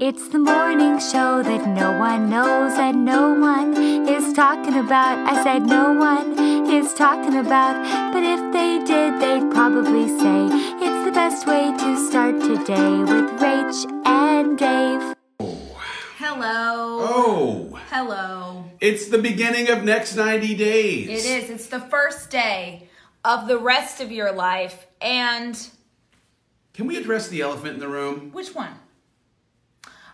It's the morning show that no one knows and no one is talking about. I said no one is talking about, but if they did, they'd probably say it's the best way to start today with Rach and Dave. Hello. Oh, Hello. it's the beginning of next 90 days. It is. It's the first day of the rest of your life. And Can we address the elephant in the room? which one?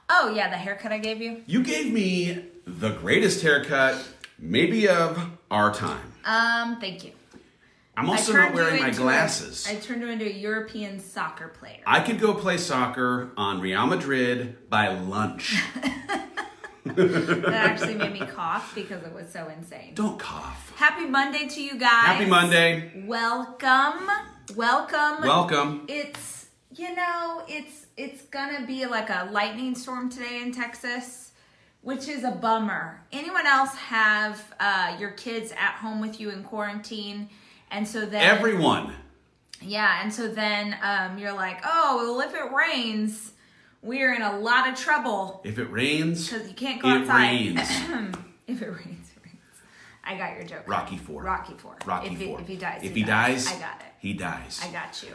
Oh, yeah, the haircut I gave you. You gave me the greatest haircut, maybe of our time. Um, thank you. I'm also not wearing my glasses. I turned you into a European soccer player. I could go play soccer on Real Madrid by lunch. that actually made me cough because it was so insane. Don't cough. Happy Monday to you guys. Happy Monday. Welcome. Welcome. Welcome. It's you know, it's it's gonna be like a lightning storm today in Texas, which is a bummer. Anyone else have uh, your kids at home with you in quarantine? And so then Everyone. Yeah, and so then um, you're like, oh, well, if it rains, we're in a lot of trouble If it rains, because you can't go it outside. rains. if it rains, it rains. I got your joke. Rocky Four. Rocky Four. Rocky if, he- Four. if he dies, if he dies, I got it. He dies. I got you.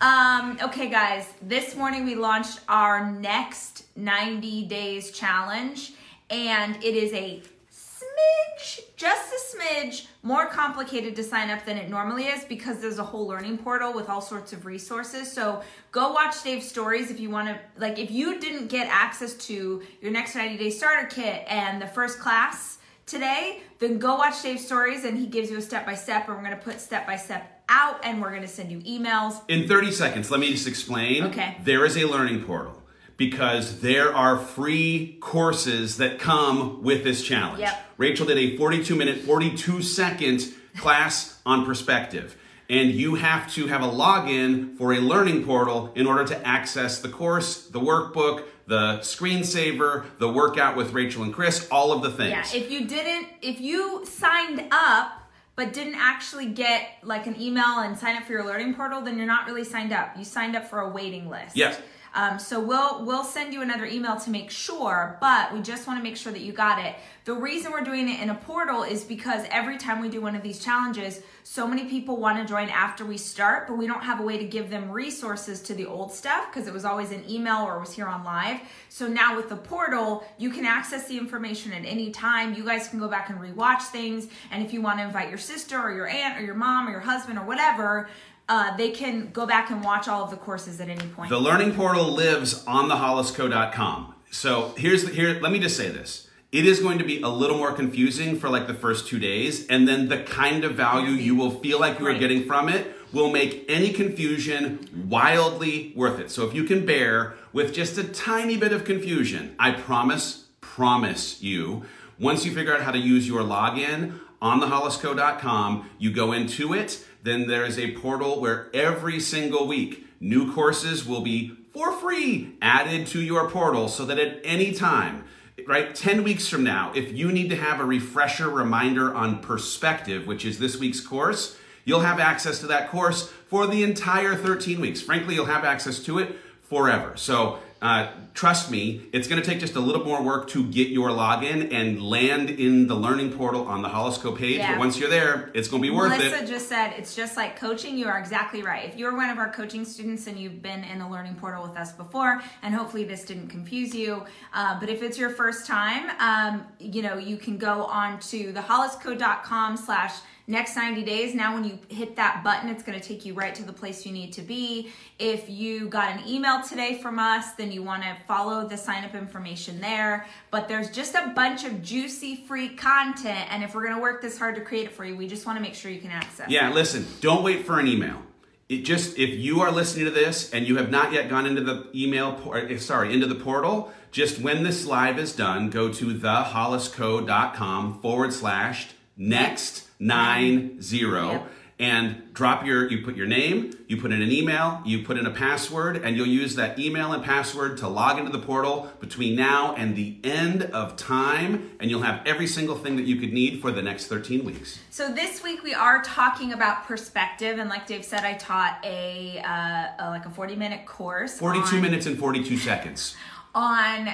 Um, okay, guys, this morning we launched our next 90 days challenge, and it is a smidge, just a smidge, more complicated to sign up than it normally is because there's a whole learning portal with all sorts of resources. So go watch Dave's stories if you want to, like, if you didn't get access to your next 90 day starter kit and the first class today, then go watch Dave's stories and he gives you a step by step, and we're going to put step by step out and we're going to send you emails. In 30 seconds, let me just explain. Okay. There is a learning portal because there are free courses that come with this challenge. Yep. Rachel did a 42 minute, 42 second class on perspective. And you have to have a login for a learning portal in order to access the course, the workbook, the screensaver, the workout with Rachel and Chris, all of the things. Yeah, if you didn't, if you signed up but didn't actually get like an email and sign up for your learning portal, then you're not really signed up. You signed up for a waiting list. Yes. Um, so we'll we'll send you another email to make sure, but we just want to make sure that you got it. The reason we're doing it in a portal is because every time we do one of these challenges, so many people want to join after we start, but we don't have a way to give them resources to the old stuff because it was always an email or was here on live. So now with the portal, you can access the information at any time. You guys can go back and rewatch things, and if you want to invite your sister or your aunt or your mom or your husband or whatever. Uh, they can go back and watch all of the courses at any point. The learning portal lives on thehollisco.com. So here's the, here. Let me just say this: it is going to be a little more confusing for like the first two days, and then the kind of value you will feel like you are Right. getting from it will make any confusion wildly worth it. So if you can bear with just a tiny bit of confusion, I promise, promise you, once you figure out how to use your login on thehollisco.com, you go into it, then there is a portal where every single week new courses will be for free added to your portal so that at any time, right, 10 weeks from now, if you need to have a refresher reminder on perspective, which is this week's course, you'll have access to that course for the entire 13 weeks. Frankly, you'll have access to it forever. So uh, trust me, it's going to take just a little more work to get your login and land in the learning portal on the Hollis Co page. Yeah. But once you're there, it's going to be worth Melissa it. Melissa just said it's just like coaching. You are exactly right. If you're one of our coaching students and you've been in the learning portal with us before, and hopefully this didn't confuse you, uh, but if it's your first time, um, you know you can go on to thehollisco.com slash next 90 days now when you hit that button it's going to take you right to the place you need to be. If you got an email today from us then you want to follow the sign up information there. But there's just a bunch of juicy free content and if we're going to work this hard to create it for you we just want to make sure you can access Yeah, listen, don't wait for an email. It just if you are listening to this and you have not yet gone into the email eh, sorry, into the portal, just when this live is done, go to thehollisco.com forward slash next nine zero Yep. and drop your you put your name you put in an email you put in a password and you'll use that email and password to log into the portal between now and the end of time and you'll have every single thing that you could need for the next 13 weeks So this week we are talking about perspective, and like Dave said, I taught a, uh, a like a forty minute course. 42 on- minutes and 42 seconds on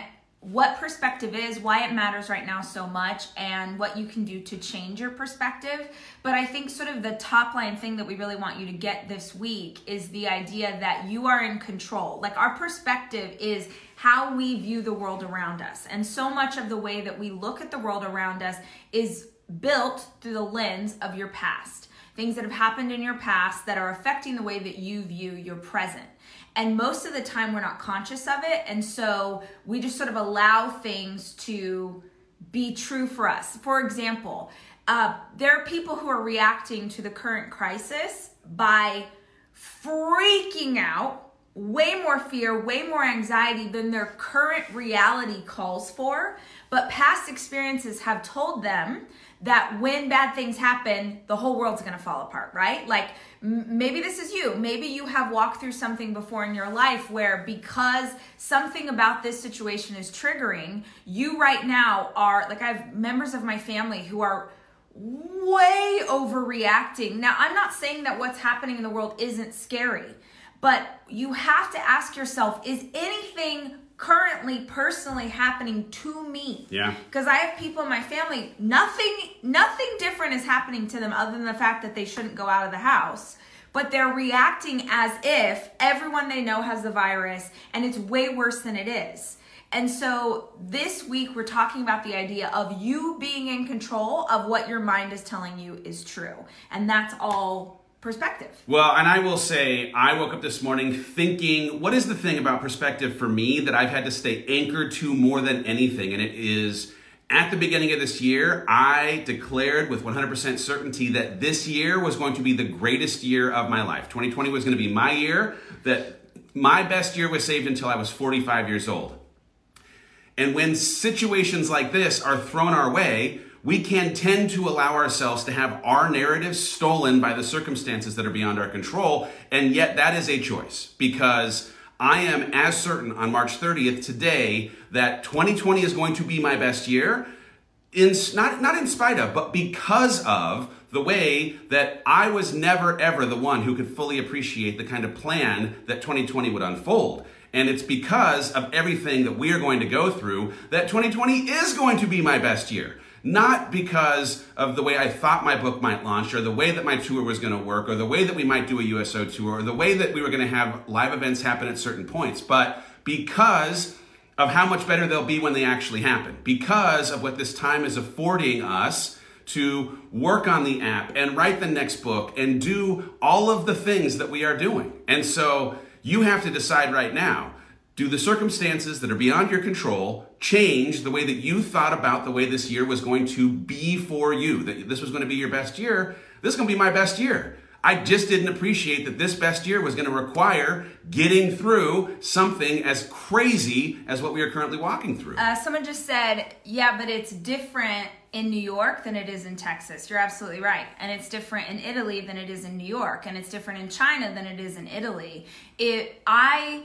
what perspective is, why it matters right now so much, and what you can do to change your perspective. But I think, sort of, the top line thing that we really want you to get this week is the idea that you are in control. Like, our perspective is how we view the world around us. And so much of the way that we look at the world around us is built through the lens of your past. Things that have happened in your past that are affecting the way that you view your present. And most of the time, we're not conscious of it. And so we just sort of allow things to be true for us. For example, uh, there are people who are reacting to the current crisis by freaking out way more fear, way more anxiety than their current reality calls for. But past experiences have told them that when bad things happen, the whole world's gonna fall apart, right? Like maybe this is you. Maybe you have walked through something before in your life where because something about this situation is triggering, you right now are like, I have members of my family who are way overreacting. Now, I'm not saying that what's happening in the world isn't scary, but you have to ask yourself is anything currently personally happening to me. Yeah. Because I have people in my family, nothing nothing different is happening to them other than the fact that they shouldn't go out of the house. But they're reacting as if everyone they know has the virus and it's way worse than it is. And so this week we're talking about the idea of you being in control of what your mind is telling you is true. And that's all perspective. Well, and I will say, I woke up this morning thinking, what is the thing about perspective for me that I've had to stay anchored to more than anything? And it is at the beginning of this year, I declared with 100% certainty that this year was going to be the greatest year of my life. 2020 was going to be my year, that my best year was saved until I was 45 years old. And when situations like this are thrown our way, we can tend to allow ourselves to have our narratives stolen by the circumstances that are beyond our control. And yet, that is a choice because I am as certain on March 30th today that 2020 is going to be my best year. In, not, not in spite of, but because of the way that I was never ever the one who could fully appreciate the kind of plan that 2020 would unfold. And it's because of everything that we are going to go through that 2020 is going to be my best year not because of the way I thought my book might launch or the way that my tour was going to work or the way that we might do a USO tour or the way that we were going to have live events happen at certain points, but because of how much better they'll be when they actually happen, because of what this time is affording us to work on the app and write the next book and do all of the things that we are doing. And so you have to decide right now do the circumstances that are beyond your control change the way that you thought about the way this year was going to be for you? That this was going to be your best year? This is going to be my best year. I just didn't appreciate that this best year was going to require getting through something as crazy as what we are currently walking through. Uh, someone just said, yeah, but it's different in New York than it is in Texas. You're absolutely right. And it's different in Italy than it is in New York. And it's different in China than it is in Italy. It, I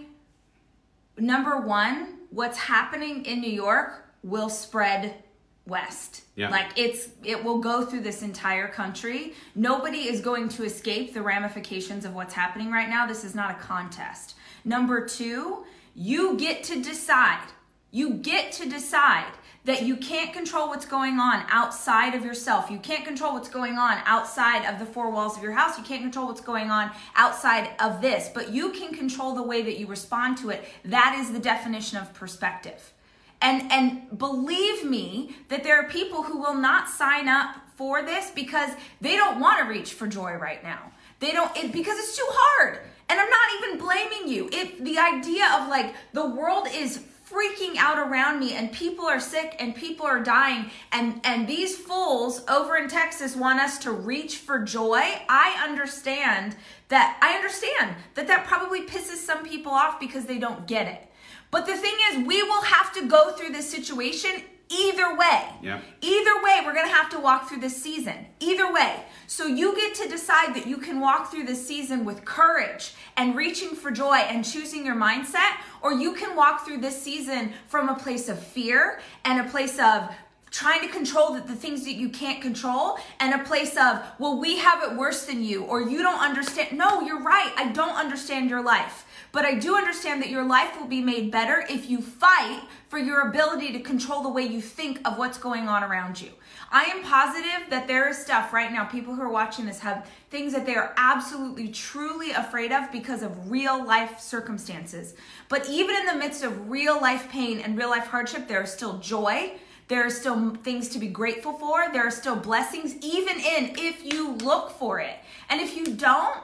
number one, what's happening in New York will spread west. Yeah. Like it's it will go through this entire country. Nobody is going to escape the ramifications of what's happening right now. This is not a contest. Number 2, you get to decide. You get to decide that you can't control what's going on outside of yourself. You can't control what's going on outside of the four walls of your house. You can't control what's going on outside of this, but you can control the way that you respond to it. That is the definition of perspective. And and believe me that there are people who will not sign up for this because they don't want to reach for joy right now. They don't it, because it's too hard. And I'm not even blaming you. If the idea of like the world is freaking out around me and people are sick and people are dying and and these fools over in Texas want us to reach for joy. I understand that I understand that that probably pisses some people off because they don't get it. But the thing is we will have to go through this situation either way. Yeah. either way we're going to have to walk through this season. Either way. So you get to decide that you can walk through this season with courage and reaching for joy and choosing your mindset, or you can walk through this season from a place of fear and a place of trying to control the, the, things that you can't control and a place of well we have it worse than you or you don't understand. No you're right. I don't understand your life But I do understand that your life will be made better if you fight for your ability to control the way you think of what's going on around you. I am positive that there is stuff right now, people who are watching this have things that they are absolutely, truly afraid of because of real life circumstances. But even in the midst of real life pain and real life hardship, there is still joy. There are still things to be grateful for. There are still blessings, even in if you look for it. And if you don't,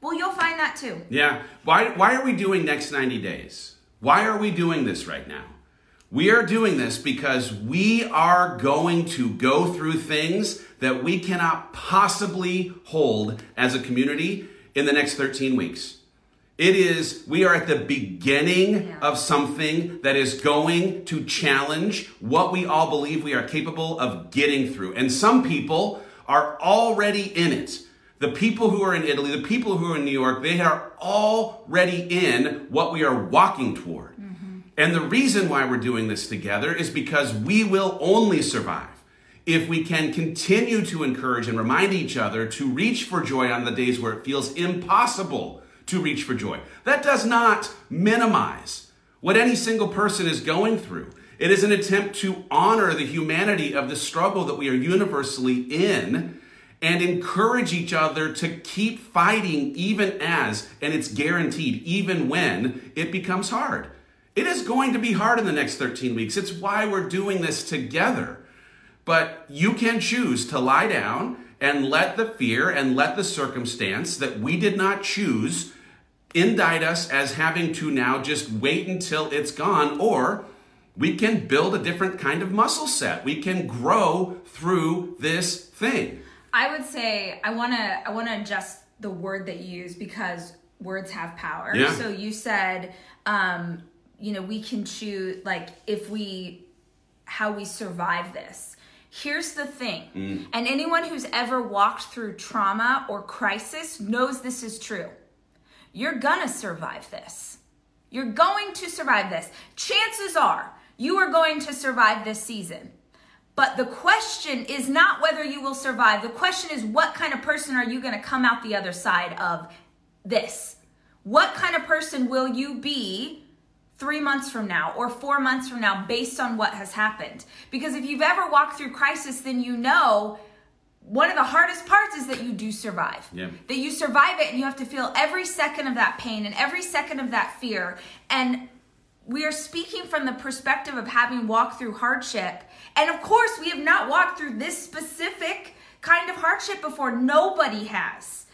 well, you'll find that too. Yeah. Why, why are we doing next 90 days? Why are we doing this right now? We are doing this because we are going to go through things that we cannot possibly hold as a community in the next 13 weeks. It is, we are at the beginning Yeah. of something that is going to challenge what we all believe we are capable of getting through. And some people are already in it. The people who are in Italy, the people who are in New York, they are already in what we are walking toward. Mm-hmm. And the reason why we're doing this together is because we will only survive if we can continue to encourage and remind each other to reach for joy on the days where it feels impossible to reach for joy. That does not minimize what any single person is going through. It is an attempt to honor the humanity of the struggle that we are universally in and encourage each other to keep fighting even as, and it's guaranteed, even when it becomes hard. It is going to be hard in the next 13 weeks. It's why we're doing this together. But you can choose to lie down and let the fear and let the circumstance that we did not choose indict us as having to now just wait until it's gone, or we can build a different kind of muscle set. We can grow through this thing. I would say I want to I want to adjust the word that you use because words have power. Yeah. So you said um you know we can choose like if we how we survive this. Here's the thing. And anyone who's ever walked through trauma or crisis knows this is true. You're going to survive this. You're going to survive this. Chances are you are going to survive this season. But the question is not whether you will survive. The question is what kind of person are you going to come out the other side of this? What kind of person will you be three months from now or four months from now based on what has happened? Because if you've ever walked through crisis, then you know one of the hardest parts is that you do survive. Yeah. That you survive it and you have to feel every second of that pain and every second of that fear. And we are speaking from the perspective of having walked through hardship. And of course, we have not walked through this specific kind of hardship before. Nobody has.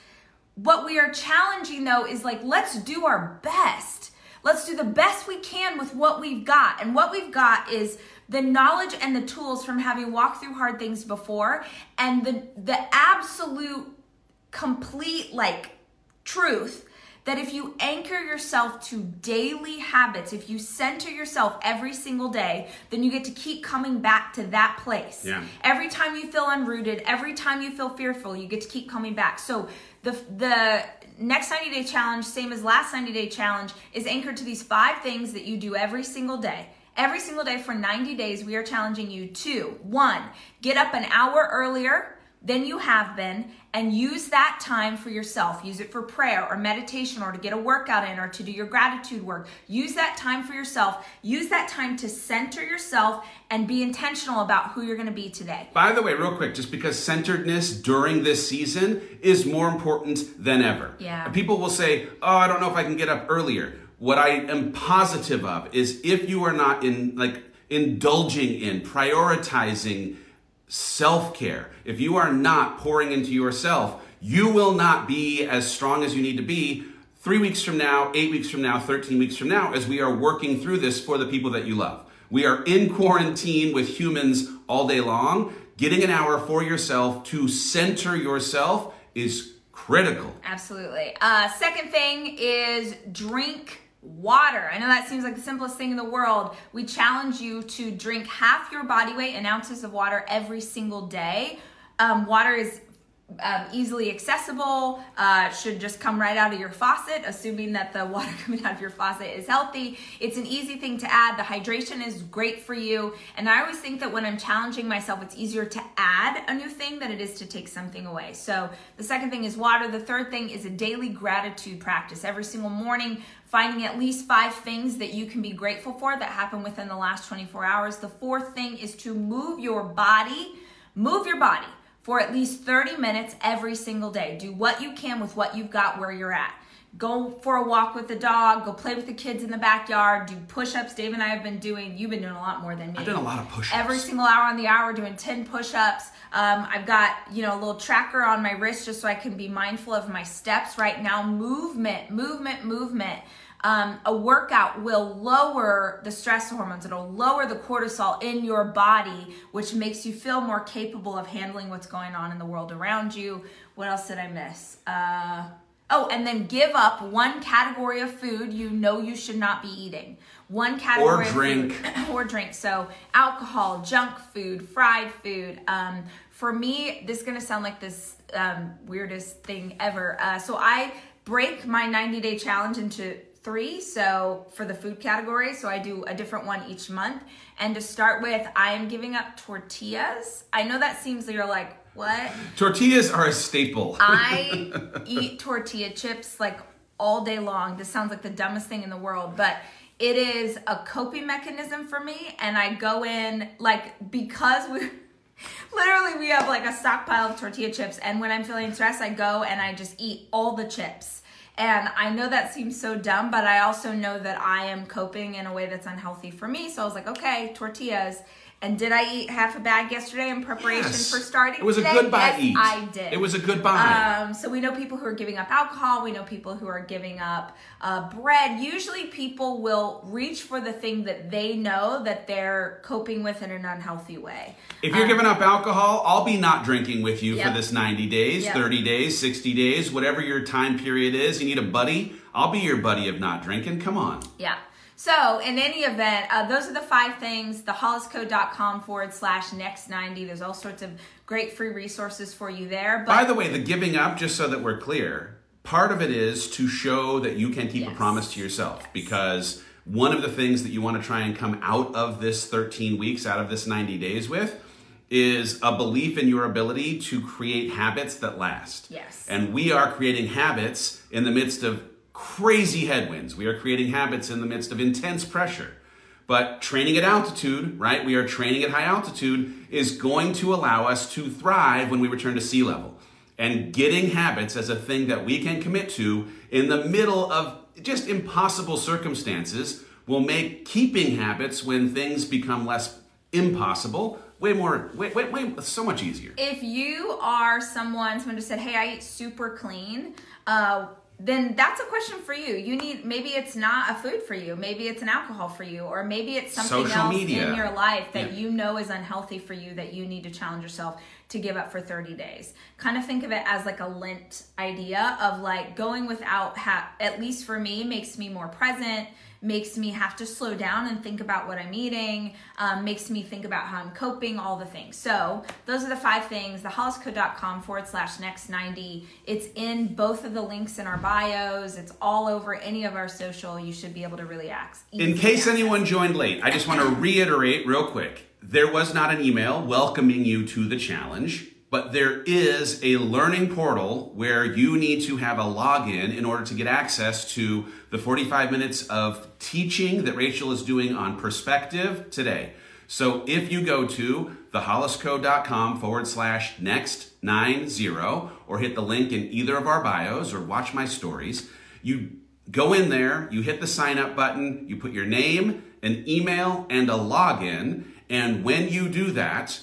What we are challenging though is like, let's do our best. Let's do the best we can with what we've got. And what we've got is the knowledge and the tools from having walked through hard things before and the the absolute complete like truth that if you anchor yourself to daily habits, if you center yourself every single day, then you get to keep coming back to that place. Yeah. Every time you feel unrooted, every time you feel fearful, you get to keep coming back. So the the next 90 day challenge, same as last 90 day challenge, is anchored to these five things that you do every single day. Every single day for 90 days, we are challenging you to one, get up an hour earlier than you have been and use that time for yourself. Use it for prayer or meditation or to get a workout in or to do your gratitude work. Use that time for yourself. Use that time to center yourself and be intentional about who you're going to be today. By the way, real quick, just because centeredness during this season is more important than ever. Yeah. People will say, "Oh, I don't know if I can get up earlier." What I am positive of is if you are not in like indulging in prioritizing self-care, if you are not pouring into yourself, you will not be as strong as you need to be 3 weeks from now, 8 weeks from now, 13 weeks from now as we are working through this for the people that you love. We are in quarantine with humans all day long. Getting an hour for yourself to center yourself is critical. Absolutely. Uh, second thing is drink water. I know that seems like the simplest thing in the world. We challenge you to drink half your body weight in ounces of water every single day. Um, water is um, easily accessible, uh, should just come right out of your faucet, assuming that the water coming out of your faucet is healthy. It's an easy thing to add. The hydration is great for you. And I always think that when I'm challenging myself, it's easier to add a new thing than it is to take something away. So the second thing is water. The third thing is a daily gratitude practice. Every single morning, finding at least five things that you can be grateful for that happened within the last 24 hours. The fourth thing is to move your body. Move your body for at least 30 minutes every single day. Do what you can with what you've got where you're at. Go for a walk with the dog, go play with the kids in the backyard, do push ups. Dave and I have been doing, you've been doing a lot more than me. I've done a lot of push ups. Every single hour on the hour, doing 10 push ups. Um, I've got, you know, a little tracker on my wrist just so I can be mindful of my steps right now. Movement, movement, movement um, a workout will lower the stress hormones. It'll lower the cortisol in your body, which makes you feel more capable of handling what's going on in the world around you. What else did I miss? Uh, oh, and then give up one category of food you know you should not be eating. One category or drink. or drink. So alcohol, junk food, fried food. Um, for me, this is gonna sound like this um, weirdest thing ever. Uh, so I break my 90 day challenge into three. So for the food category, so I do a different one each month. And to start with, I am giving up tortillas. I know that seems you're like, what? Tortillas are a staple. I eat tortilla chips like all day long. This sounds like the dumbest thing in the world, but it is a coping mechanism for me. And I go in like because we literally we have like a stockpile of tortilla chips and when i'm feeling stressed i go and i just eat all the chips and I know that seems so dumb, but I also know that I am coping in a way that's unhealthy for me. So I was like, okay, tortillas. And did I eat half a bag yesterday in preparation Yes. for starting? It was a today? good buy Yes, eat. I did. It was a good buy. Um, so we know people who are giving up alcohol. We know people who are giving up uh, bread. Usually, people will reach for the thing that they know that they're coping with in an unhealthy way. If you're giving up alcohol, I'll be not drinking with you Yep. for this 90 days, Yep. 30 days, 60 days, whatever your time period is. You need a buddy. I'll be your buddy of not drinking. Come on. Yeah. So, in any event, uh, those are the five things. Thehollisco.com forward slash next 90. There's all sorts of great free resources for you there. But By the way, the giving up, just so that we're clear, part of it is to show that you can keep a promise to yourself because one of the things that you want to try and come out of this 13 weeks, out of this 90 days with, is a belief in your ability to create habits that last. Yes. And we are creating habits in the midst of crazy headwinds. We are creating habits in the midst of intense pressure. But training at altitude, right? We are training at high altitude is going to allow us to thrive when we return to sea level. And getting habits as a thing that we can commit to in the middle of just impossible circumstances will make keeping habits when things become less impossible way more, way, way, way so much easier. if you are someone, someone just said, hey, I eat super clean, uh, then that's a question for you. You need, maybe it's not a food for you. Maybe it's an alcohol for you. Or maybe it's something Social else media. in your life that Yeah. you know is unhealthy for you that you need to challenge yourself to give up for 30 days. Kind of think of it as like a Lent idea of like going without, ha- at least for me, makes me more present, makes me have to slow down and think about what I'm eating, um, makes me think about how I'm coping, all the things. So those are the five things. Thehollisco.com forward slash next 90. It's in both of the links in our bios. It's all over any of our social. You should be able to really ask. In case anyone joined late, I just want to reiterate real quick. There was not an email welcoming you to the challenge, but there is a learning portal where you need to have a login in order to get access to the 45 minutes of teaching that Rachel is doing on perspective today. So if you go to thehollisco.com forward slash next nine zero or hit the link in either of our bios or watch my stories, you go in there, you hit the sign up button, you put your name, an email, and a login. And when you do that,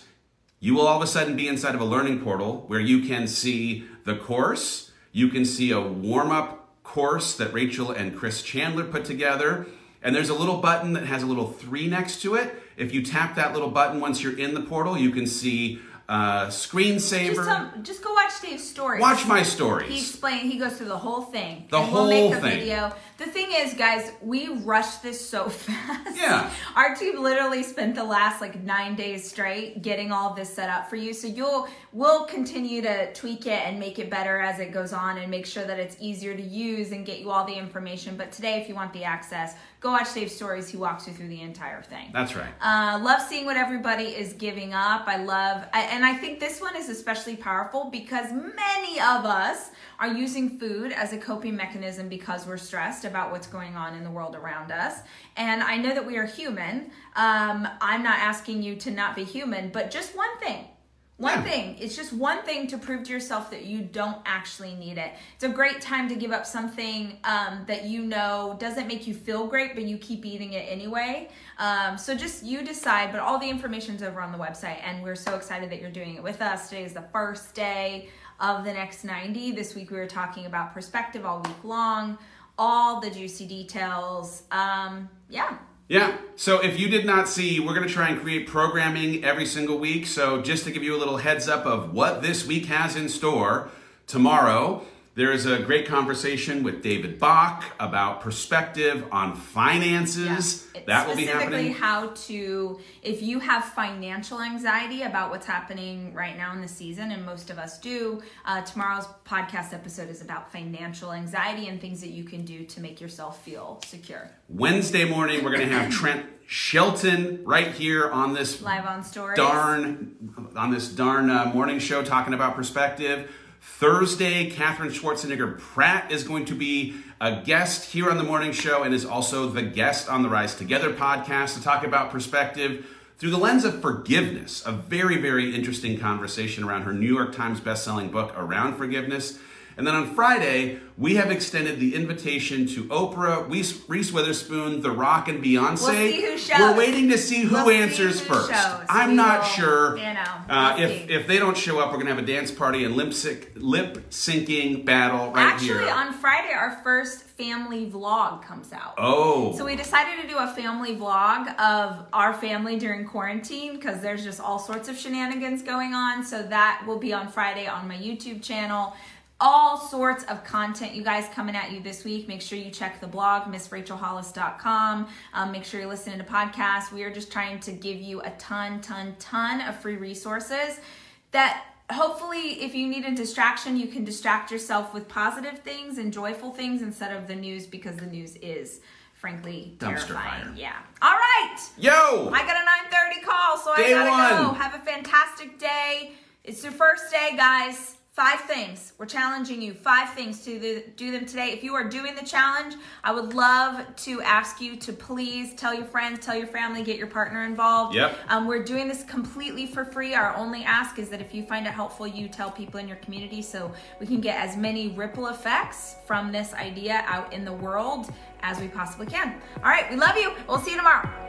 you will all of a sudden be inside of a learning portal where you can see the course, you can see a warm up course that Rachel and Chris Chandler put together. And there's a little button that has a little three next to it. If you tap that little button once you're in the portal, you can see uh, screensaver. Just, um, just go watch Dave's story. Watch my stories. He explained. He goes through the whole thing. The and we'll make whole thing. video. The thing is, guys, we rushed this so fast. Yeah. Our team literally spent the last like nine days straight getting all this set up for you. So you'll we'll continue to tweak it and make it better as it goes on and make sure that it's easier to use and get you all the information. But today, if you want the access, go watch Dave's stories. He walks you through the entire thing. That's right. Uh, love seeing what everybody is giving up. I love, I, and I think this one is especially powerful because many of us are using food as a coping mechanism because we're stressed about what's going on in the world around us. And I know that we are human. Um, I'm not asking you to not be human, but just one thing. One Yeah. thing. It's just one thing to prove to yourself that you don't actually need it. It's a great time to give up something um, that you know doesn't make you feel great, but you keep eating it anyway. Um, so just you decide, but all the information's over on the website, and we're so excited that you're doing it with us. Today is the first day of the next 90. This week we were talking about perspective all week long, all the juicy details. Um, yeah. Yeah. So if you did not see, we're going to try and create programming every single week. So just to give you a little heads up of what this week has in store, tomorrow there is a great conversation with David Bach about perspective on finances. It's That will be happening. how to if you have financial anxiety about what's happening right now in the season and most of us do uh, tomorrow's podcast episode is about financial anxiety and things that you can do to make yourself feel secure Wednesday morning, we're going to have Trent Shelton right here on this live on stories darn on this darn uh, morning show talking about perspective. Thursday, Katherine Schwarzenegger Pratt is going to be a guest here on the morning show and is also the guest on the Rise Together podcast to talk about perspective through the lens of forgiveness. A very, very interesting conversation around her New York Times bestselling book around forgiveness. And then on Friday, we have extended the invitation to Oprah, Reese, Witherspoon, The Rock, and Beyonce. We'll see who shows. We're waiting to see who We'll see answers who first. shows. I'm We not will, sure. you know, uh, we'll if see. if they don't show up, we're gonna have a dance party and lip sync, lip syncing battle right actually here. on friday our first family vlog comes out oh, So we decided to do a family vlog of our family during quarantine because there's just all sorts of shenanigans going on. So that will be on Friday on my YouTube channel. All sorts of content, you guys, coming at you this week. Make sure you check the blog, missrachelhollis.com. Um, make sure you're listening to podcasts. We are just trying to give you a ton, ton, ton of free resources that hopefully if you need a distraction you can distract yourself with positive things and joyful things instead of the news because the news is frankly Dumpster terrifying fire. yeah all right yo, i got a 9.30 call so Day i gotta go have a fantastic day it's your first day guys five things we're challenging you five things to do them today if you are doing the challenge i would love to ask you to please tell your friends tell your family get your partner involved Yep. um, we're doing this completely for free. Our only ask is that if you find it helpful, you tell people in your community so we can get as many ripple effects from this idea out in the world as we possibly can. All right, we love you. We'll see you tomorrow.